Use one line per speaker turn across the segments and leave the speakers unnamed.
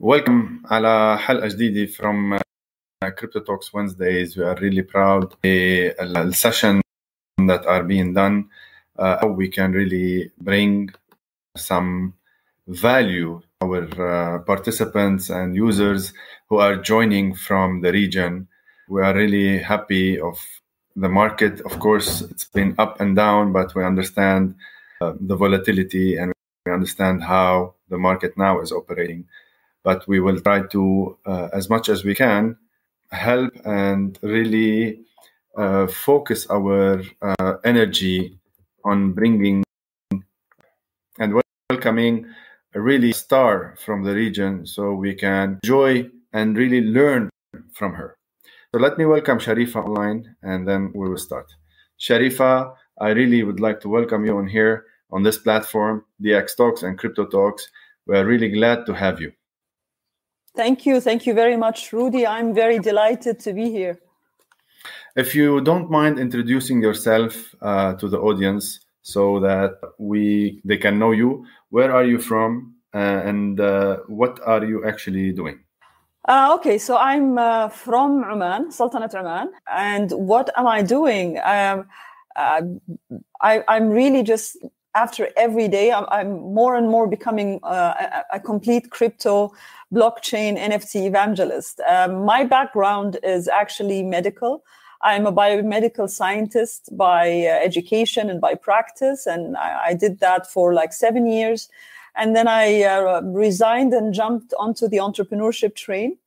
Welcome على حلقة جديدة from Crypto Talks Wednesdays. We are really proud the session that are being done. Uh, how we can really bring some value our uh, participants and users who are joining from the region. We are really happy of the market. Of course, it's been up and down, but we understand uh, the volatility and we understand how the market now is operating. But we will try to, uh, as much as we can, help and really uh, focus our uh, energy on bringing and welcoming a really star from the region so we can enjoy and really learn from her. So let me welcome Sharifa online and then we will start. Sharifa, I really would like to welcome you on here on this platform, DX Talks and Crypto Talks. We're really glad to have you.
Thank you. Thank you very much, Rudy. I'm very delighted to be here.
If you don't mind introducing yourself uh, to the audience so that we they can know you, where are you from uh, and uh, what are you actually doing?
Uh, okay, so I'm uh, from Oman, Sultanate Oman, and what am I doing? Um, uh, I, I'm really just after every day, I'm, I'm more and more becoming a, a, complete crypto blockchain NFT evangelist. Um, my background is actually medical. I'm a biomedical scientist by uh, education and by practice, and I, I, did that for like seven years. And then I uh, resigned and jumped onto the entrepreneurship train.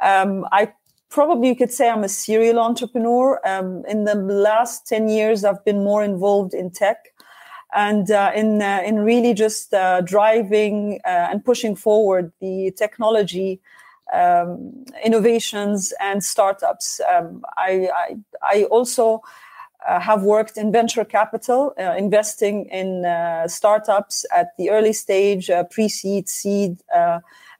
Um, I probably you could say I'm a serial entrepreneur. Um, in the last 10 years, I've been more involved in tech and uh, in, uh, in really just uh, driving uh, and pushing forward the technology um, innovations and startups. Um, I, I, I, also uh, have worked in venture capital, uh, investing in startups at the early stage, pre-seed, seed,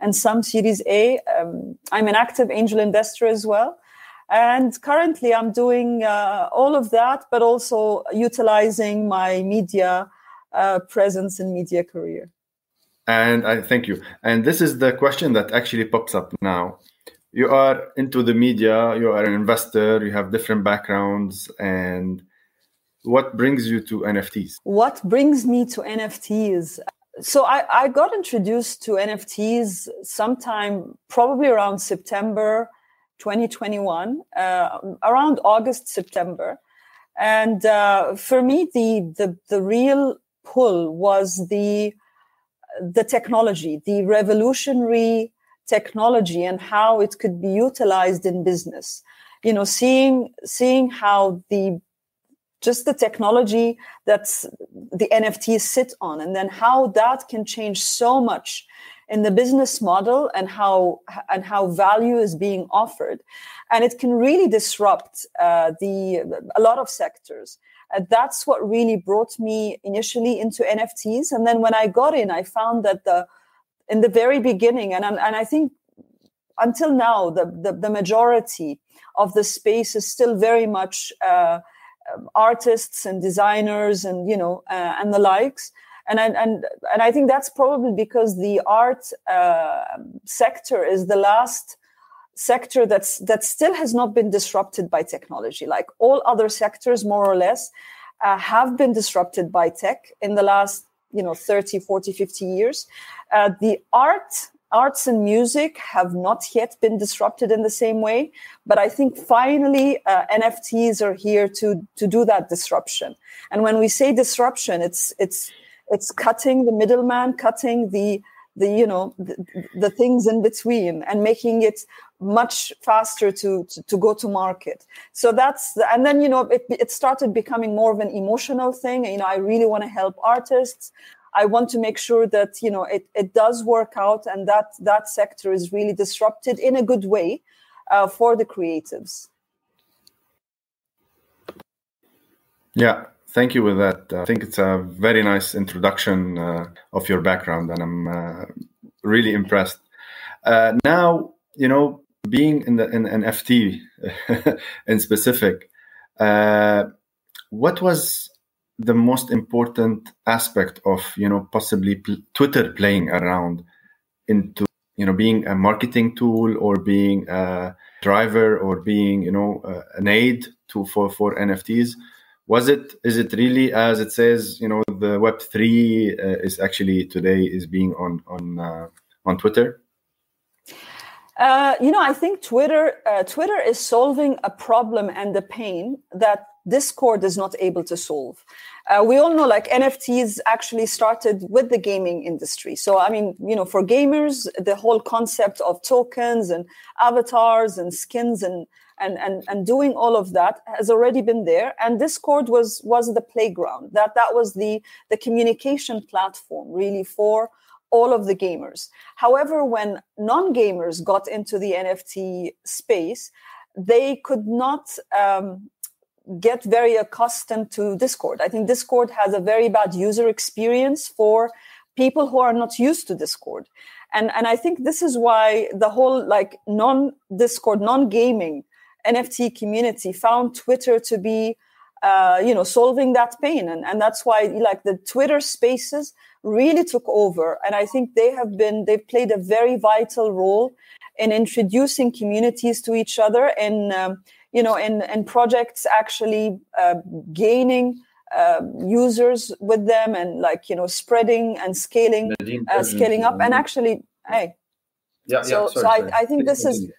and some Series A. Um, I'm an active angel investor as well. And currently, I'm doing uh, all of that, but also utilizing my media presence and media career.
And I thank you. And this is the question that actually pops up now. You are into the media, you are an investor, you have different backgrounds, and what brings you to NFTs?
What brings me to NFTs? So I, I got introduced to NFTs sometime probably around September 2021, uh, around August, September. And uh, for me, the, the, the real pull was the the technology, the revolutionary technology and how it could be utilized in business. You know, seeing seeing how the just the technology that's the NFTs sit on, and then how that can change so much in the business model and how and how value is being offered, and it can really disrupt uh, the a lot of sectors. Uh, that's what really brought me initially into NFTs. And then when I got in, I found that the in the very beginning, and and I think until now, the the, the majority of the space is still very much uh, um, artists and designers and you know uh, and the likes. And and and I think that's probably because the art uh, sector is the last sector that's that still has not been disrupted by technology. Like all other sectors more or less uh, have been disrupted by tech in the last you know 30 40 50 years. Uh, the art arts and music have not yet been disrupted in the same way but i think finally uh, nfts are here to to do that disruption. And when we say disruption it's it's it's cutting the middleman cutting the the you know the, the, things in between and making it much faster to, to, to go to market. So that's the, and then you know it, it started becoming more of an emotional thing. You know i really want to help artists. I want to make sure that you know it, it does work out and that that sector is really disrupted in a good way uh, for the creatives.
Yeah thank you with that. I think it's a very nice introduction uh, of your background, and I'm uh, really impressed. Uh, now, you know, being in the in NFT in specific, uh, what was the most important aspect of you know possibly pl- Twitter playing around into you know being a marketing tool or being a driver or being you know uh, an aid to for for nfts was it is it really as it says you know the web 3 uh, is actually today is being on on uh, on twitter?
Uh, you know i think twitter uh, twitter is solving a problem and a pain that discord is not able to solve. Uh, we all know like nfts actually started with the gaming industry. So i mean you know for gamers the whole concept of tokens and avatars and skins and and, and and doing all of that has already been there and discord was was the playground that that was the the communication platform really for all of the gamers however when non-gamers got into the nft space they could not um, get very accustomed to Discord. I think Discord has a very bad user experience for people who are not used to Discord. And, and I think this is why the whole like non Discord, non gaming NFT community found Twitter to be, uh, you know, solving that pain. And, and that's why like the Twitter spaces really took over. And I think they have been, they've played a very vital role in introducing communities to each other and, um, you know, in, in projects actually uh, gaining uh, users with them and like, you know, spreading and scaling, uh, scaling up and actually, hey.
Yeah,
so,
yeah, sorry,
so I. I think this is,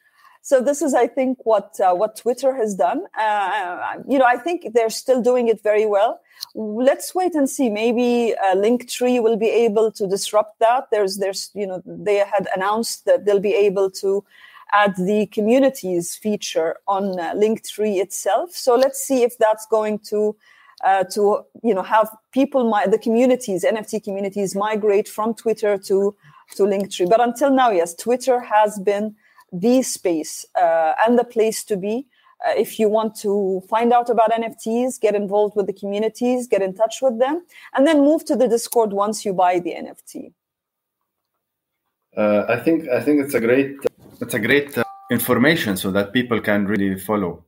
so this is, I think, what uh, what Twitter has done. Uh, you know, I think they're still doing it very well. Let's wait and see. Maybe uh, Linktree will be able to disrupt that. There's, there's, you know, they had announced that they'll be able to add the communities feature on uh, Linktree itself. So let's see if that's going to uh, to you know have people my the communities NFT communities migrate from Twitter to to Linktree. But until now, yes, Twitter has been the space uh, and the place to be. Uh, if you want to find out about NFTs, get involved with the communities, get in touch with them, and then move to the Discord once you buy the NFT.
Uh, I think I think it's a great it's a great uh, information so that people can really follow.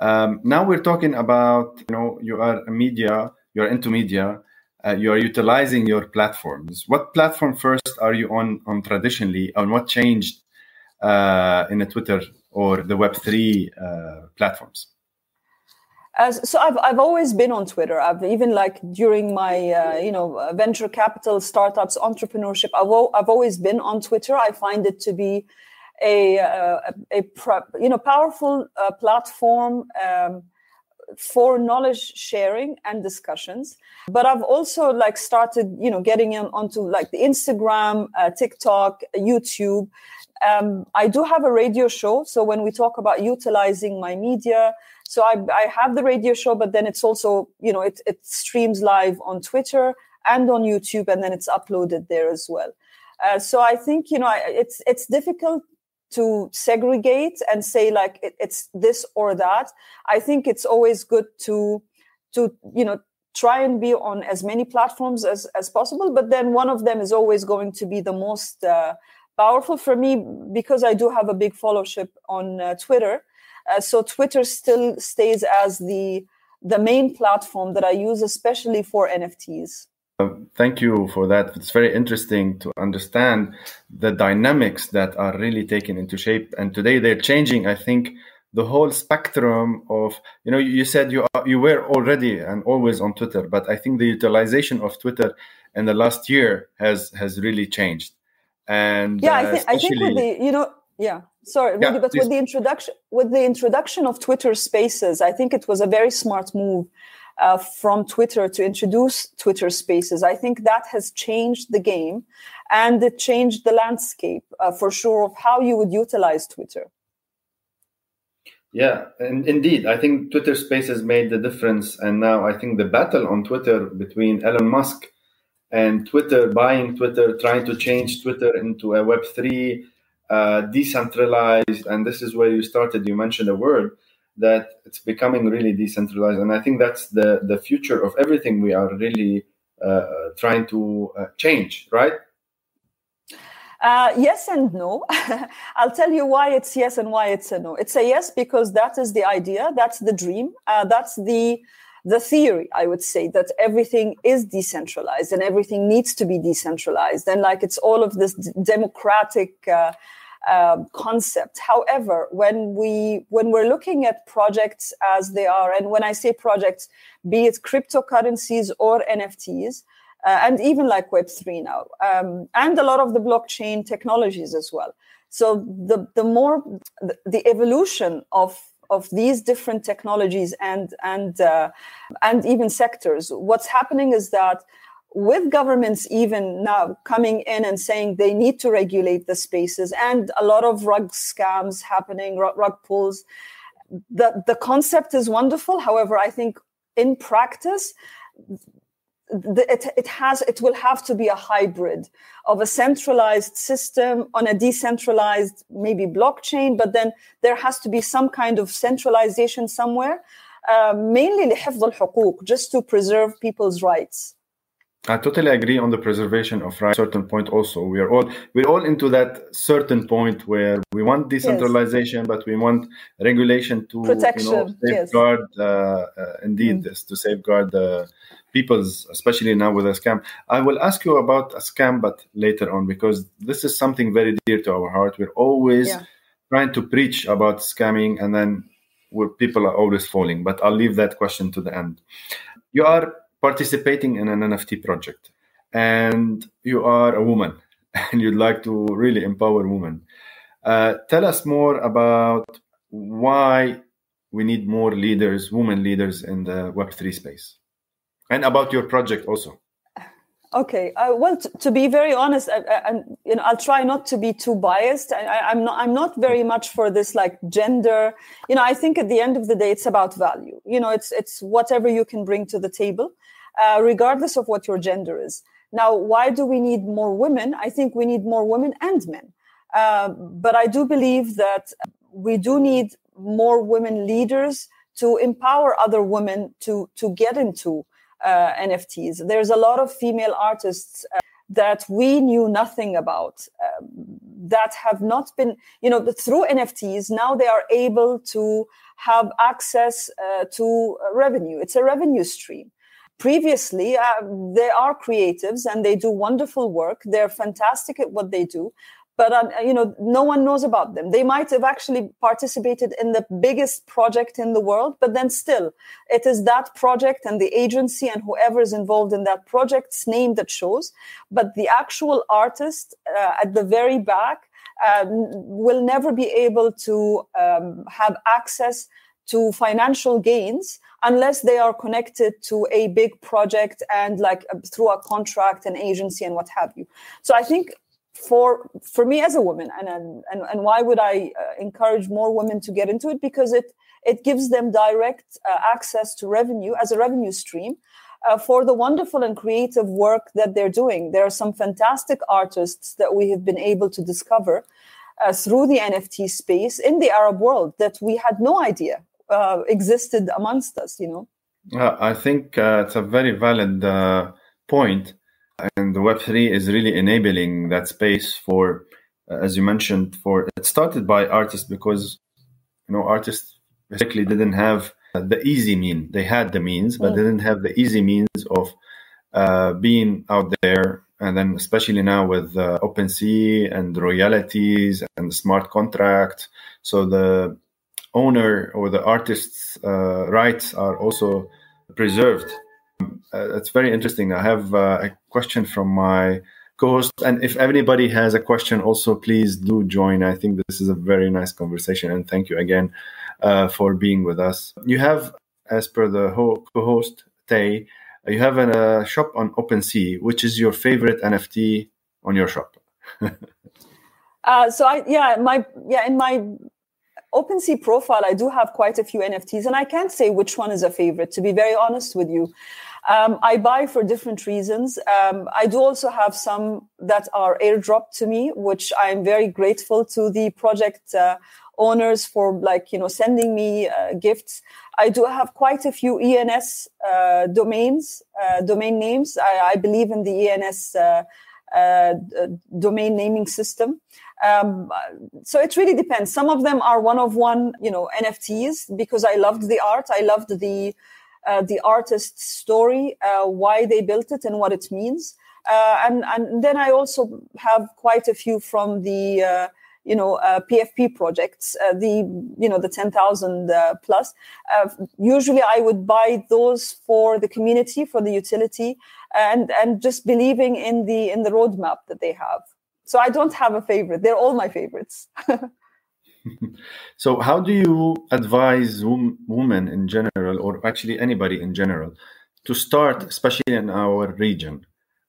Um, now we're talking about you know you are media, you're into media, uh, you are utilizing your platforms. What platform first are you on on traditionally, and what changed uh, in Twitter or the Web three uh, platforms?
As, so I've I've always been on Twitter. I've even like during my uh, you know venture capital startups entrepreneurship. I've I've always been on Twitter. I find it to be a uh, a, a you know powerful uh, platform um, for knowledge sharing and discussions. But I've also like started you know getting in onto like the Instagram, uh, TikTok, YouTube. Um, I do have a radio show. So when we talk about utilizing my media, so I, I have the radio show, but then it's also, you know, it, it streams live on Twitter and on YouTube, and then it's uploaded there as well. Uh, so I think, you know, it's it's difficult to segregate and say like it, it's this or that. I think it's always good to to you know try and be on as many platforms as as possible, but then one of them is always going to be the most uh, powerful for me because I do have a big followership on uh, Twitter. Uh, so Twitter still stays as the the main platform that I use, especially for NFTs.
Uh, thank you for that. It's very interesting to understand the dynamics that are really taken into shape, and today they're changing. I think the whole spectrum of you know you said you are, you were already and always on Twitter, but I think the utilization of Twitter in the last year has has really changed. And
yeah, I, think, I think with the you know yeah sorry
Yeah,
but
please.
with the introduction with the introduction of twitter spaces i think it was a very smart move uh, from twitter to introduce twitter spaces i think that has changed the game and it changed the landscape uh, for sure of how you would utilize twitter
Yeah, and indeed, I think Twitter Spaces made the difference, and now I think the battle on Twitter between Elon Musk and Twitter buying Twitter, trying to change Twitter into a Web three, uh, decentralized, and this is where you started. You mentioned a word that it's becoming really decentralized, and I think that's the the future of everything we are really uh, trying to uh, change, right?
Uh, yes and no. I'll tell you why it's yes and why it's a no. It's a yes because that is the idea, that's the dream, uh, that's the the theory, I would say, that everything is decentralized and everything needs to be decentralized. And like it's all of this democratic uh, uh, concept. However, when we when we're looking at projects as they are, and when I say projects, be it cryptocurrencies or NFTs, uh, and even like Web three now, um, and a lot of the blockchain technologies as well. So the the more the, the evolution of of these different technologies and and uh, and even sectors, what's happening is that with governments even now coming in and saying they need to regulate the spaces and a lot of rug scams happening rug, rug pulls the the concept is wonderful however i think in practice the, it, it has it will have to be a hybrid of a centralized system on a decentralized maybe blockchain but then there has to be some kind of centralization somewhere uh, mainly لحفظ الحقوق just to preserve people's rights
I totally agree on the preservation of rights. Certain point also, we are all we're all into that certain point where we want decentralization, yes. but we want regulation to
protection, you know,
safeguard. Yes. Uh, uh, indeed, mm. this to safeguard the people's, especially now with a scam. I will ask you about a scam, but later on because this is something very dear to our heart. We're always yeah. trying to preach about scamming, and then where people are always falling. But I'll leave that question to the end. You are participating in an NFT project and you are a woman and you'd like to really empower women, uh, tell us more about why we need more leaders, women leaders in the Web3 space, and about your project also.
Okay. Uh, well, t- to be very honest, I, I, you know, I'll try not to be too biased. I, am not. I'm not very much for this like gender. You know, I think at the end of the day, it's about value. You know, it's it's whatever you can bring to the table. Uh, regardless of what your gender is. Now, why do we need more women? I think we need more women and men. Uh, but I do believe that we do need more women leaders to empower other women to to get into uh, NFTs. There's a lot of female artists uh, that we knew nothing about uh, that have not been, you know, through NFTs. Now they are able to have access uh, to revenue. It's a revenue stream previously uh, they are creatives and they do wonderful work. They're fantastic at what they do but um, you know no one knows about them. They might have actually participated in the biggest project in the world but then still it is that project and the agency and whoever is involved in that project's name that shows. But the actual artist uh, at the very back uh, will never be able to um, have access to financial gains unless they are connected to a big project and like uh, through a contract and agency and what have you. So i think for for me as a woman and and and why would i uh, encourage more women to get into it? Because it it gives them direct uh, access to revenue as a revenue stream uh, for the wonderful and creative work that they're doing. There are some fantastic artists that we have been able to discover uh, through the nft space in the arab world that we had no idea uh, existed amongst us you know?
Uh, i think uh, it's a very valid uh, point. And the web3 is really enabling that space for uh, as you mentioned for it started by artists because you know artists basically didn't have the easy mean. They had the means but mm. didn't have the easy means of uh, being out there. And then especially now with uh, OpenSea and royalties and smart contract so the owner or the artist's uh, rights are also preserved. Uh, it's very interesting. I have uh, a question from my co-host, and if anybody has a question, also please do join. I think this is a very nice conversation, and thank you again uh, for being with us. You have, as per the ho- co-host Tey, you have a uh, shop on OpenSea. Which is your favorite NFT on your shop?
Uh, so I yeah my yeah in my OpenSea profile, I do have quite a few NFTs, and I can't say which one is a favorite, to be very honest with you. Um, I buy for different reasons. Um, I do also have some that are airdropped to me, which I'm very grateful to the project uh, owners for, like, you know, sending me uh, gifts. I do have quite a few ENS uh, domains, uh, domain names. I, I, believe in the ENS uh, uh, domain naming system. Um, so it really depends. Some of them are one of one, you know, NFTs because I loved the art. I loved the uh, the artist's story, uh, why they built it, and what it means. Uh, and and then I also have quite a few from the uh, you know uh, PFP projects, uh, the you know the ten thousand uh, plus. Uh, usually, I would buy those for the community, for the utility, and and just believing in the in the roadmap that they have. So I don't have a favorite; they're all my favorites.
so, how do you advise women in general, or actually anybody in general, to start, especially in our region,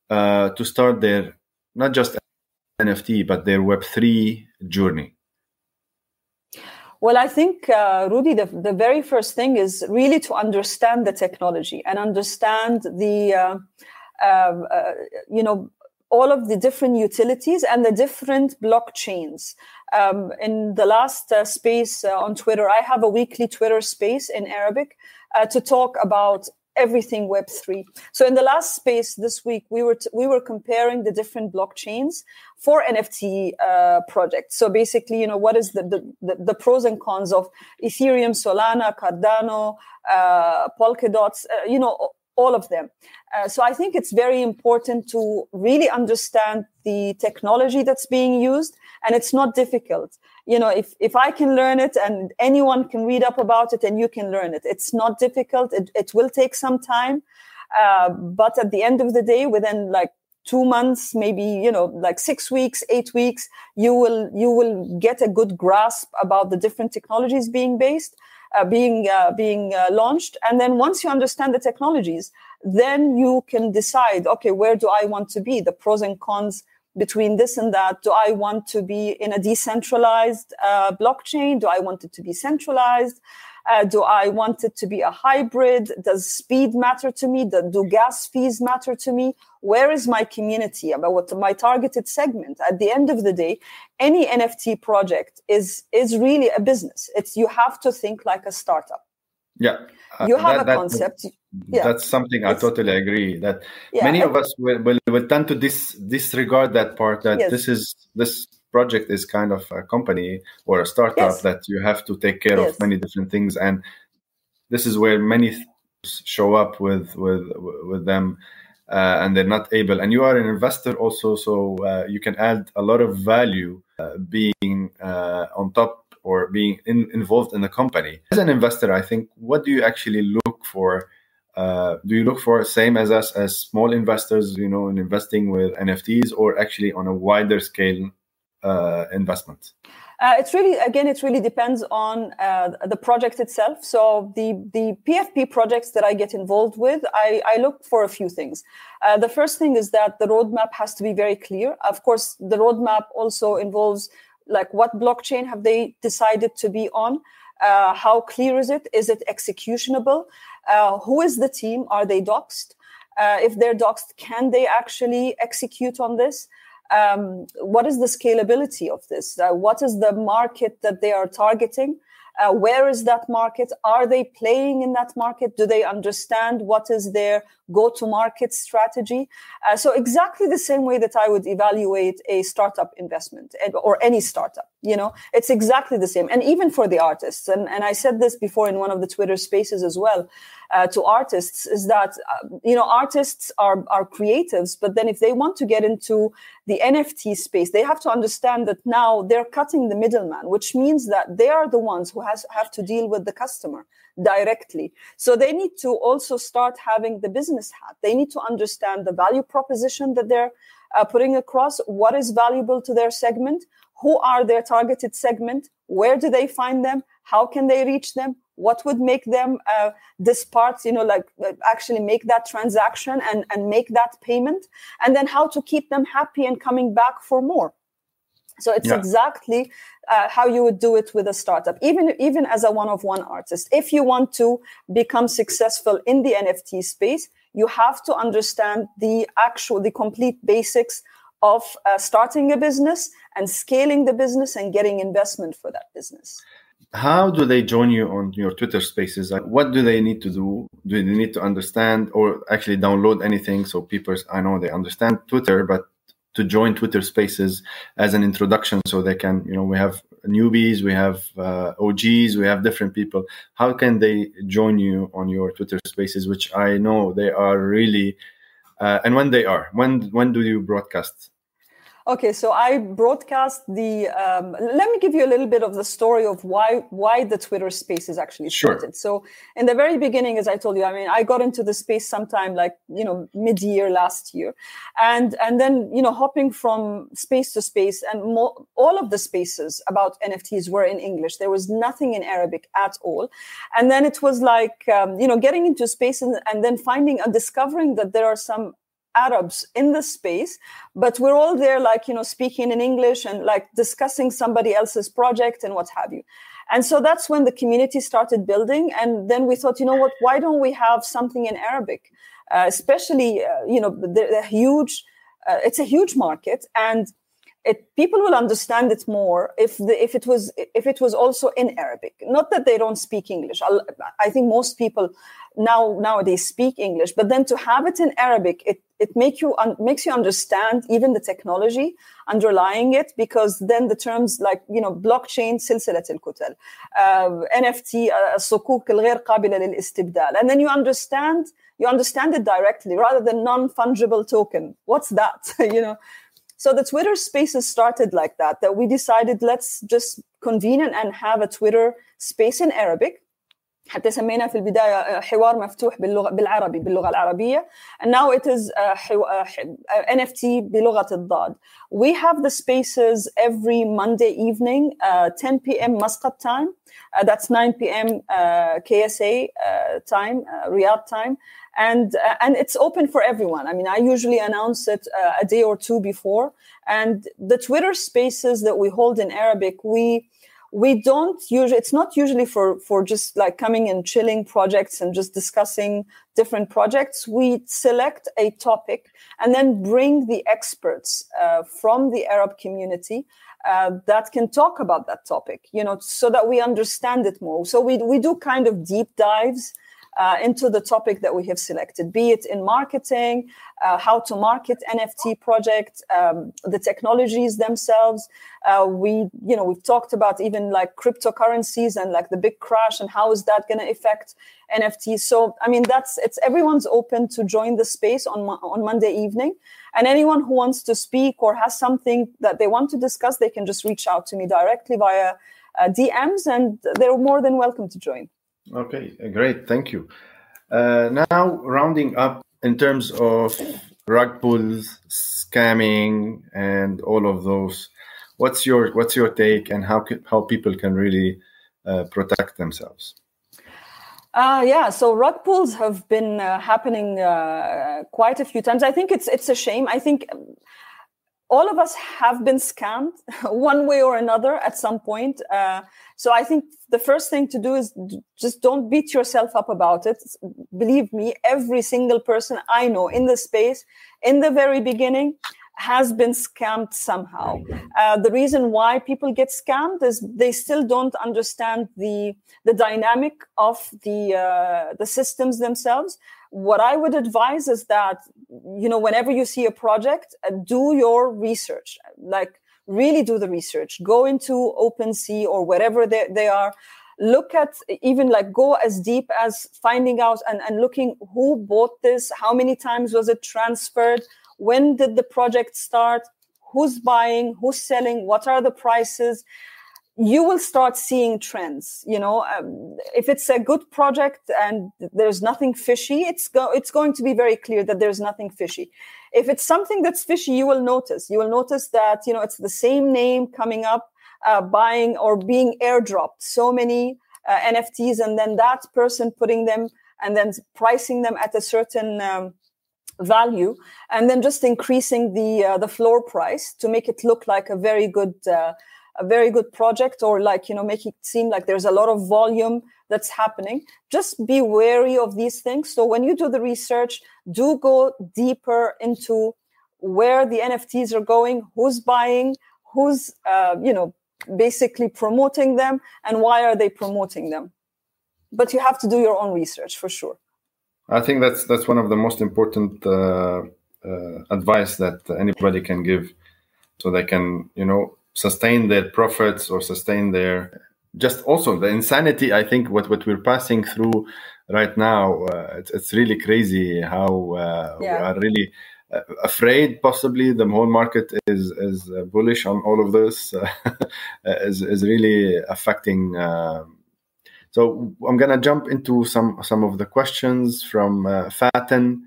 uh, to start their not just NFT but their Web three journey?
Well, I think, uh, Rudy, the, the very first thing is really to understand the technology and understand the, uh, um, uh, you know, all of the different utilities and the different blockchains. Um, in the last uh, space uh, on Twitter, I have a weekly Twitter space in Arabic uh, to talk about everything web3 so in the last space this week we were t- we were comparing the different blockchains for nft uh, projects. So basically you know what is the, the, the, pros and cons of ethereum solana cardano uh, polkadots uh, you know all of them uh, so i think it's very important to really understand the technology that's being used and it's not difficult. You know if if i can learn it and anyone can read up about it and you can learn it it's not difficult. It, it will take some time uh, but at the end of the day within like two months maybe you know like six weeks eight weeks you will you will get a good grasp about the different technologies being based uh, being uh, being uh, launched. And then once you understand the technologies then you can decide okay where do i want to be the pros and cons between this and that. Do I want to be in a decentralized uh, blockchain? Do I want it to be centralized? Uh, do I want it to be a hybrid? Does speed matter to me? Do, do gas fees matter to me? Where is my community about what my targeted segment? At the end of the day, any NFT project is is really a business. It's you have to think like a startup.
Yeah,
uh, you have that, a that, concept
yeah. that's something i totally agree that yeah, many of us will, will, will, tend to dis, disregard that part that yes. this is this project is kind of a company or a startup yes. that you have to take care yes. of many different things and this is where many show up with with with them uh, and they're not able and you are an investor also so uh, you can add a lot of value uh, being uh, on top or being in, involved in the company as an investor i think what do you actually look for uh, do you look for same as us as small investors you know in investing with nfts or actually on a wider scale uh, investment?
Uh, it's really again it really depends on uh, the project itself. So the the pfp projects that i get involved with i, I look for a few things. Uh, the first thing is that the roadmap has to be very clear. Of course the roadmap also involves like what blockchain have they decided to be on uh, how clear is it is it executionable uh, who is the team? Are they doxed? Uh, if they're doxed, can they actually execute on this? Um, what is the scalability of this? Uh, what is the market that they are targeting? Uh, where is that market? Are they playing in that market? Do they understand what is their go to market strategy? Uh, so, exactly the same way that I would evaluate a startup investment or any startup, you know, it's exactly the same. And even for the artists, and, and I said this before in one of the Twitter spaces as well uh, to artists is that uh, you know artists are are creatives but then if they want to get into the nft space they have to understand that now they're cutting the middleman which means that they are the ones who has have to deal with the customer directly. So they need to also start having the business hat. They need to understand the value proposition that they're uh, putting across. What is valuable to their segment? Who are their targeted segment? Where do they find them? How can they reach them? What would make them uh, this part, you know like uh, actually make that transaction and and make that payment? And then how to keep them happy and coming back for more so it's yeah. exactly uh, how you would do it with a startup even even as a one of one artist if you want to become successful in the nft space you have to understand the actual the complete basics of uh, starting a business and scaling the business and getting investment for that business
how do they join you on your Twitter spaces? Like, what do they need to do? Do they need to understand or actually download anything? So people, I know they understand Twitter, but to join Twitter spaces as an introduction so they can, you know, we have newbies, we have uh, OGs, we have different people. How can they join you on your Twitter Spaces, which I know they are really, uh, and when they are, when when do you broadcast?
Okay, so I broadcast the. Um, let me give you a little bit of the story of why why the Twitter space is actually started. Sure. So in the very beginning, as I told you, I mean, I got into the space sometime like you know mid year last year, and and then you know hopping from space to space, and mo- all of the spaces about NFTs were in English. There was nothing in Arabic at all, and then it was like um, you know getting into space and, and then finding and discovering that there are some Arabs in the space, but we're all there, like, you know, speaking in English and like discussing somebody else's project and what have you. And so that's when the community started building. And then we thought, you know what, why don't we have something in Arabic? Uh, especially, uh, you know, the, the huge, uh, it's a huge market and it, people will understand it more if the, if it was if it was also in Arabic. Not that they don't speak English. I'll, i think most people now nowadays speak English, but then to have it in Arabic, it it make you un- makes you understand even the technology underlying it because then the terms like you know blockchain سلسلة الكتل uh, NFT الصكوك الغير قابلة للاستبدال and then you understand you understand it directly rather than non-fungible token what's that you know so the Twitter spaces started like that, that we decided let's just convene and have a Twitter space in Arabic حتى سمينا في البداية حوار مفتوح باللغة بالعربي باللغة العربية and now it is NFT بلغة الضاد we have the spaces every Monday evening uh, 10 p.m. Muscat time uh, that's 9 p.m. Uh, KSA uh, time uh, Riyadh time and uh, and it's open for everyone. I mean, I usually announce it uh, a day or two before. And the Twitter Spaces that we hold in Arabic, we we don't usually. It's not usually for for just like coming and chilling projects and just discussing different projects. We select a topic and then bring the experts uh, from the Arab community. Uh, that can talk about that topic, you know, so that we understand it more. So we we do kind of deep dives uh, into the topic that we have selected, be it in marketing, uh, how to market NFT projects, um, the technologies themselves. Uh, we, you know, we've talked about even like cryptocurrencies and like the big crash and how is that going to affect NFTs. So, I mean, that's it's everyone's open to join the space on on Monday evening, and anyone who wants to speak or has something that they want to discuss, they can just reach out to me directly via uh, DMs, and they're more than welcome to join.
Okay, great. Thank you. Uh, now, rounding up in terms of rug pulls, scamming, and all of those, what's your what's your take, and how how people can really uh, protect themselves?
Uh, yeah, so rug pulls have been uh, happening uh, quite a few times. I think it's it's a shame. I think all of us have been scammed one way or another at some point. Uh, so I think the first thing to do is just don't beat yourself up about it. Believe me, every single person I know in the space, in the very beginning, has been scammed somehow. Uh, the reason why people get scammed is they still don't understand the the dynamic of the uh, the systems themselves what I would advise is that, you know, whenever you see a project, uh, do your research, like really do the research, go into OpenSea or wherever they, they are, look at even like go as deep as finding out and, and looking who bought this, how many times was it transferred, when did the project start, who's buying, who's selling, what are the prices you will start seeing trends you know um, if it's a good project and there's nothing fishy it's go- it's going to be very clear that there's nothing fishy. If it's something that's fishy you will notice. You will notice that you know it's the same name coming up uh, buying or being airdropped. So many uh, nfts and then that person putting them and then pricing them at a certain um, value and then just increasing the uh, the floor price to make it look like a very good uh, a very good project or like you know make it seem like there's a lot of volume that's happening. Just be wary of these things. So when you do the research do go deeper into where the nfts are going who's buying who's uh, you know basically promoting them and why are they promoting them. But you have to do your own research for sure.
I think that's that's one of the most important uh, uh, advice that anybody can give so they can you know sustain their profits or sustain their just also the insanity i think what, what we're passing through right now uh, it's, it's really crazy how uh, yeah. we are really uh, afraid possibly. The whole market is is uh, bullish on all of this uh, is, is really affecting um, so i'm gonna jump into some some of the questions from uh, faten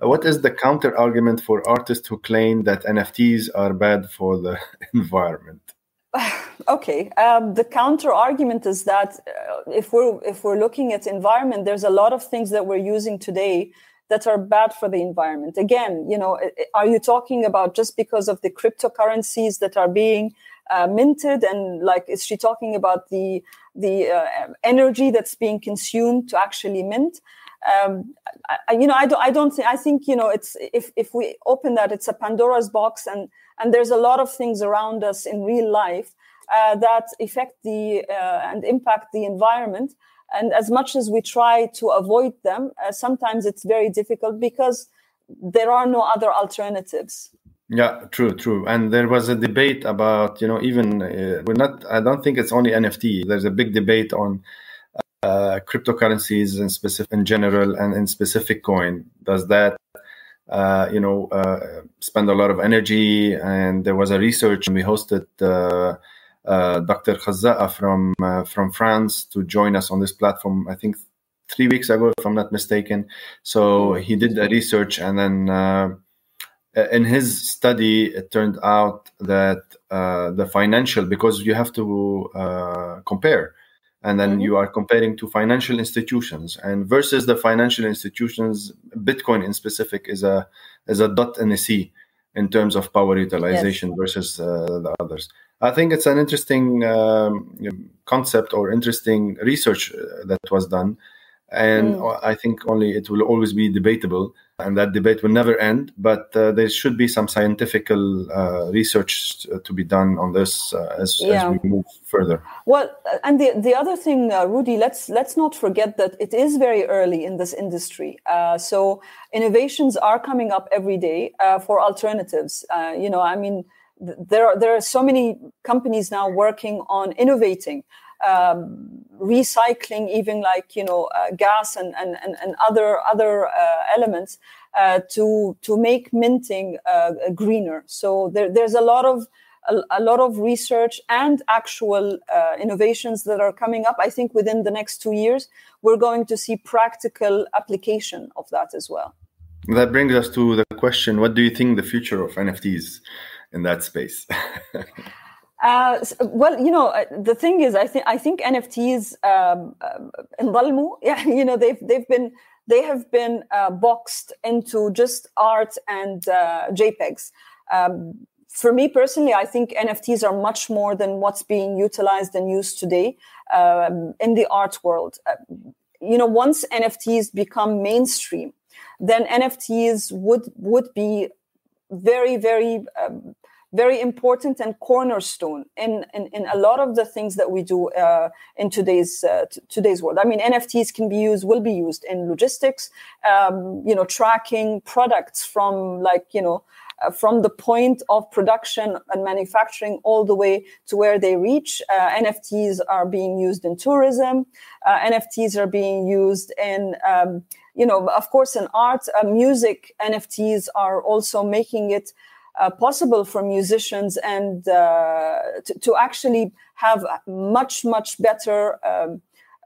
what is the counter argument for artists who claim that nfts are bad for the environment?
Okay um, the counter argument is that uh, if we're if we're looking at environment there's a lot of things that we're using today that are bad for the environment. Again you know are you talking about just because of the cryptocurrencies that are being uh, minted? And like is she talking about the the uh, energy that's being consumed to actually mint um, I, you know i don't i don't think i think you know it's if if we open that it's a pandora's box and and there's a lot of things around us in real life uh, that affect the uh, and impact the environment. And as much as we try to avoid them, uh, sometimes it's very difficult because there are no other alternatives.
Yeah, true, true. And there was a debate about, you know, even uh, we're not, I don't think it's only NFT. There's a big debate on uh, cryptocurrencies in specific, in general, and in specific coin. Does that uh, you know, uh, spend a lot of energy. And there was a research, and we hosted uh, uh Dr. Khazza'a from uh, from France to join us on this platform. I think three weeks ago, if I'm not mistaken. So he did the research, and then in his study, it turned out that the financial, because you have to compare and then mm-hmm. you are comparing to financial institutions and versus the financial institutions bitcoin in specific is a is a dot in a sea in terms of power utilization yes. versus uh, the others i think it's an interesting um, concept or interesting research uh, that was done and mm. I think only it will always be debatable, and that debate will never end. But uh, there should be some scientific uh, research to be done on this uh, as, yeah. as, we move further.
Well, uh, and the the other thing, uh, Rudy, let's let's not forget that it is very early in this industry. Uh, so innovations are coming up every day for alternatives. you know, I mean, there are there are so many companies now working on innovating um, recycling even like you know uh, gas and, and, and, and other other uh, elements uh, to to make minting uh, greener. So there, there's a lot of a, a, lot of research and actual uh, innovations that are coming up. I think within the next two years we're going to see practical application of that as well.
That brings us to the question what do you think the future of nfts in that space
Uh, well, you know, uh, the thing is, I think I think NFTs um, uh, yeah, you know, they've they've been they have been uh, boxed into just art and uh, JPEGs. Um, for me personally, I think NFTs are much more than what's being utilized and used today um, in the art world. Uh, you know, once NFTs become mainstream, then NFTs would would be very very um, very important and cornerstone in, in, in a lot of the things that we do uh, in today's uh, t- today's world. I mean, NFTs can be used, will be used in logistics, um, you know, tracking products from like you know. Uh, from the point of production and manufacturing all the way to where they reach. Uh, NFTs are being used in tourism. Uh, NFTs are being used in, um, you know, of course, in art. Uh, music NFTs are also making it uh, possible for musicians and uh, to, to, actually have much much better um,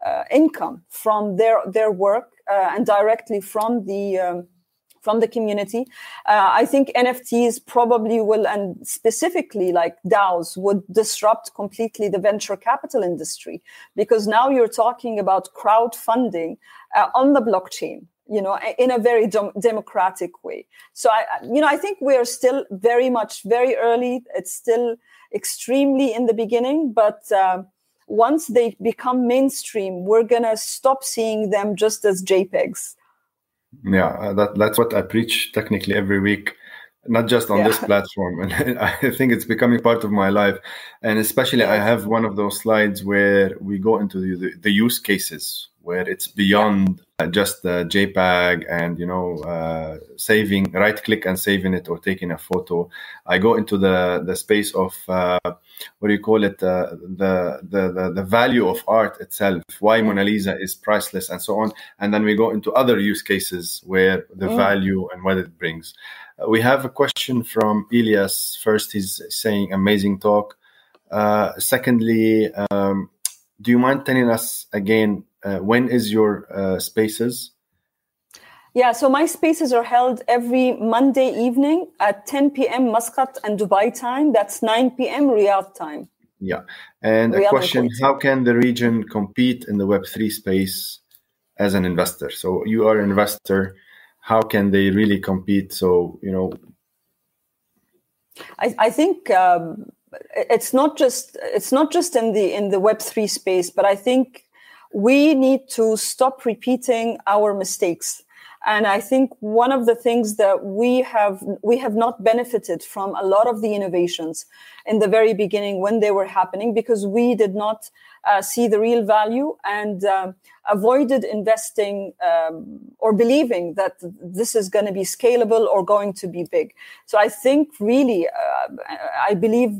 uh, income from their their work uh, and directly from the um, from the community. Uh, I think NFTs probably will, and specifically like DAOs, would disrupt completely the venture capital industry because now you're talking about crowdfunding uh, on the blockchain you know in a very dem- democratic way. So i you know i think we're still very much very early. It's still extremely in the beginning but uh, once they become mainstream we're gonna stop seeing them just as jpegs
yeah uh, that, that's what i preach technically every week not just on yeah. this platform. And i think it's becoming part of my life. And especially i have one of those slides where we go into the, the use cases where it's beyond uh, just the JPEG and you know uh, saving, right click and saving it or taking a photo. I go into the the space of uh, what do you call it? Uh, the, the the the value of art itself. Why Mona Lisa is priceless and so on. And then we go into other use cases where the mm. value and what it brings. Uh, we have a question from Elias. First, he's saying amazing talk. Uh, secondly, um, do you mind telling us again uh, when is your uh, spaces?
Yeah, so my spaces are held every Monday evening at 10 p.m. Muscat and Dubai time. That's 9 p.m. Riyadh time.
Yeah. And Riyadh a question How can the region compete in the Web3 space as an investor? So you are an investor. How can they really compete? So, you know.
I, I think um, it's not just it's not just in the in the web 3 space but i think we need to stop repeating our mistakes. And i think one of the things that we have we have not benefited from a lot of the innovations in the very beginning when they were happening because we did not uh, see the real value and uh, avoided investing um, or believing that this is going to be scalable or going to be big. So i think really uh, i believe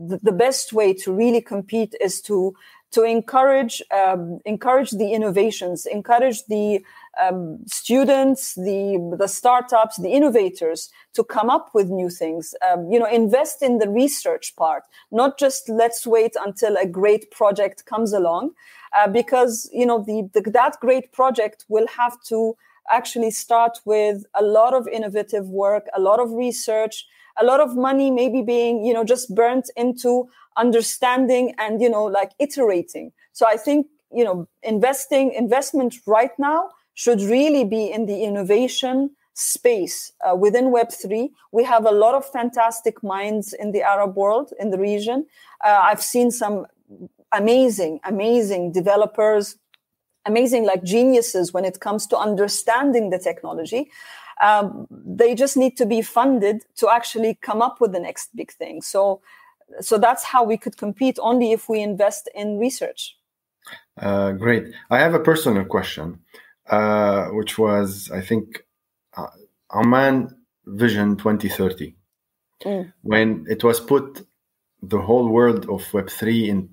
the, the best way to really compete is to to encourage um, encourage the innovations, encourage the um, students, the the startups, the innovators to come up with new things. Um, you know, invest in the research part, not just let's wait until a great project comes along, uh, because you know the, the that great project will have to actually start with a lot of innovative work, a lot of research a lot of money maybe being you know just burnt into understanding and you know like iterating. So i think you know investing investment right now should really be in the innovation space uh, within web3 we have a lot of fantastic minds in the arab world in the region. Uh, i've seen some amazing amazing developers amazing like geniuses when it comes to understanding the technology. Um, they just need to be funded to actually come up with the next big thing. So, so that's how we could compete only if we invest in research.
Uh, great. I have a personal question, uh, which was, I think, uh, Oman Vision 2030. Mm. When it was put the whole world of Web3 in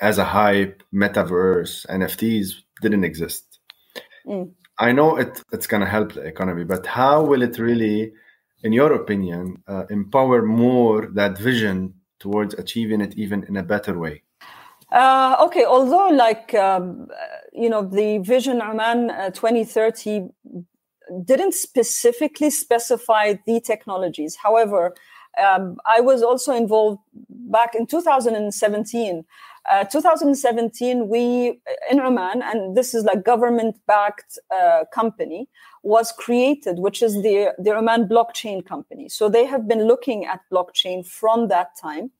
as a hype, metaverse, NFTs didn't exist. Mm. I know it, it's going to help the economy, but how will it really, in your opinion, uh, empower more that vision towards achieving it even in a better way?
Uh, okay, although like um, you know the Vision Oman uh, 2030 didn't specifically specify the technologies. However, um, I was also involved back in 2017 uh, 2017, we in Oman, and this is like government-backed uh, company, was created, which is the the Oman blockchain company. So they have been looking at blockchain from that time.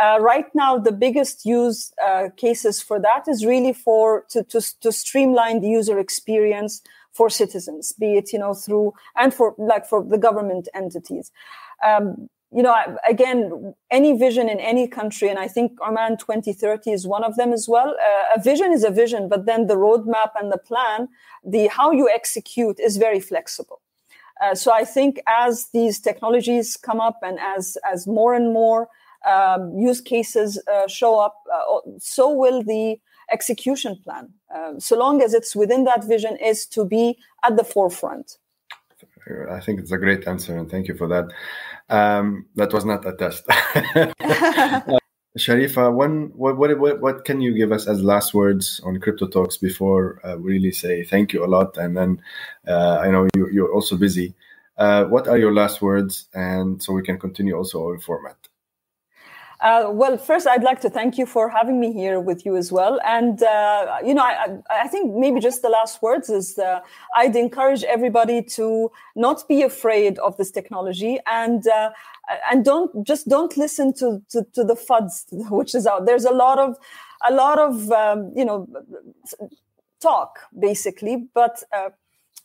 Uh, right now, the biggest use uh, cases for that is really for to, to to streamline the user experience for citizens, be it you know through and for like for the government entities. Um, you know, again, any vision in any country, and I think Oman 2030 is one of them as well. Uh, a vision is a vision, but then the roadmap and the plan, the how you execute is very flexible. Uh, so I think as these technologies come up and as as more and more um, use cases uh, show up, uh, so will the execution plan. Um, so long as it's within that vision, is to be at the forefront.
I think it's a great answer, and thank you for that. Um, that was not a test. uh, Sharifa, when, what, what, what, can you give us as last words on Crypto Talks before uh, we really say thank you a lot? And then uh, I know you, you're also busy. Uh, what are your last words? And so we can continue also our format.
Uh, well, first, I'd like to thank you for having me here with you as well. And, uh, you know, I, I, think maybe just the last words is uh, I'd encourage everybody to not be afraid of this technology and, uh, and don't just don't listen to, to, to, the FUDs, which is out. There's a lot of, a lot of, um, you know, talk basically, but uh,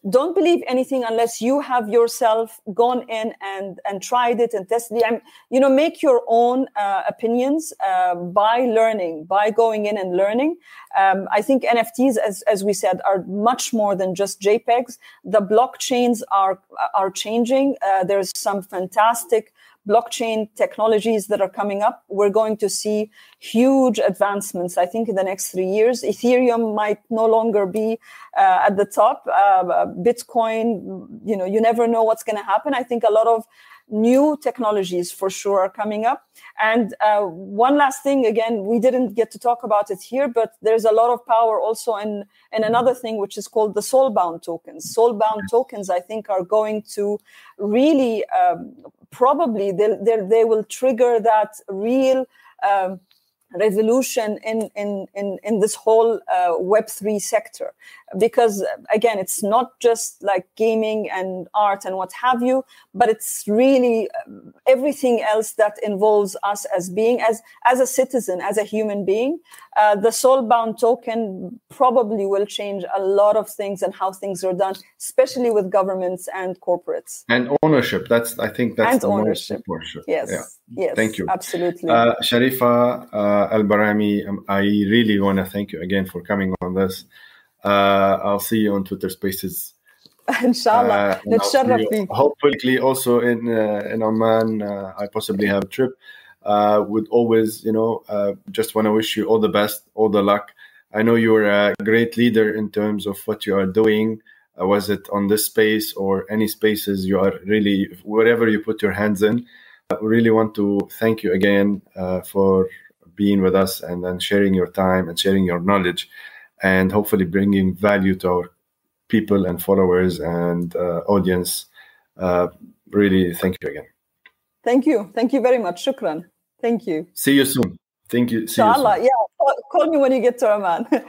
don't believe anything unless you have yourself gone in and and tried it and tested it. And you know make your own uh, opinions uh, by learning by going in and learning. Um, i think nfts as as we said are much more than just jpegs the blockchains are are changing. Uh, there's some fantastic blockchain technologies that are coming up, we're going to see huge advancements. I think in the next three years, Ethereum might no longer be uh, at the top. Uh, Bitcoin, you know, you never know what's going to happen. I think a lot of new technologies for sure are coming up. And uh, one last thing, again, we didn't get to talk about it here, but there's a lot of power also in, in another thing, which is called the soulbound tokens. Soulbound tokens, I think, are going to really um, probably they, they will trigger that real um, revolution in, in, in, in this whole uh, Web3 sector. Because again, it's not just like gaming and art and what have you, but it's really um, everything else that involves us as being, as, as a citizen, as a human being. Uh, the soulbound token probably will change a lot of things and how things are done, especially with governments and corporates.
And ownership. That's, I think that's
and
the
ownership.
most important.
Yes.
Yeah.
Yes.
Thank you.
Absolutely.
Uh, Sharifa uh, Al Barami, um, I really want to thank you again for coming on this. Uh, I'll see you on Twitter Spaces.
Inshallah.
Uh, and I'll see
نتشرف
you
فيك.
hopefully also in uh, in Oman. Uh, I possibly have a trip. Uh, would always, you know, uh, just want to wish you all the best, all the luck. I know you're a great leader in terms of what you are doing. Uh, was it on this space or any spaces you are really, wherever you put your hands in? I really want to thank you again uh, for being with us and then sharing your time and sharing your knowledge and hopefully bringing value to our people and followers and uh, audience. Uh, really, thank you again.
Thank you. Thank you very much. Shukran. Thank you.
See you soon. Thank you. See you
Inshallah. Yeah. Call, call me when you get to Oman.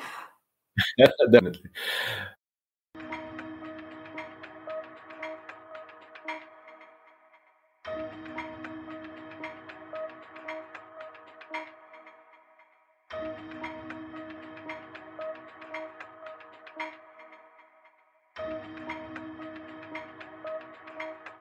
Definitely.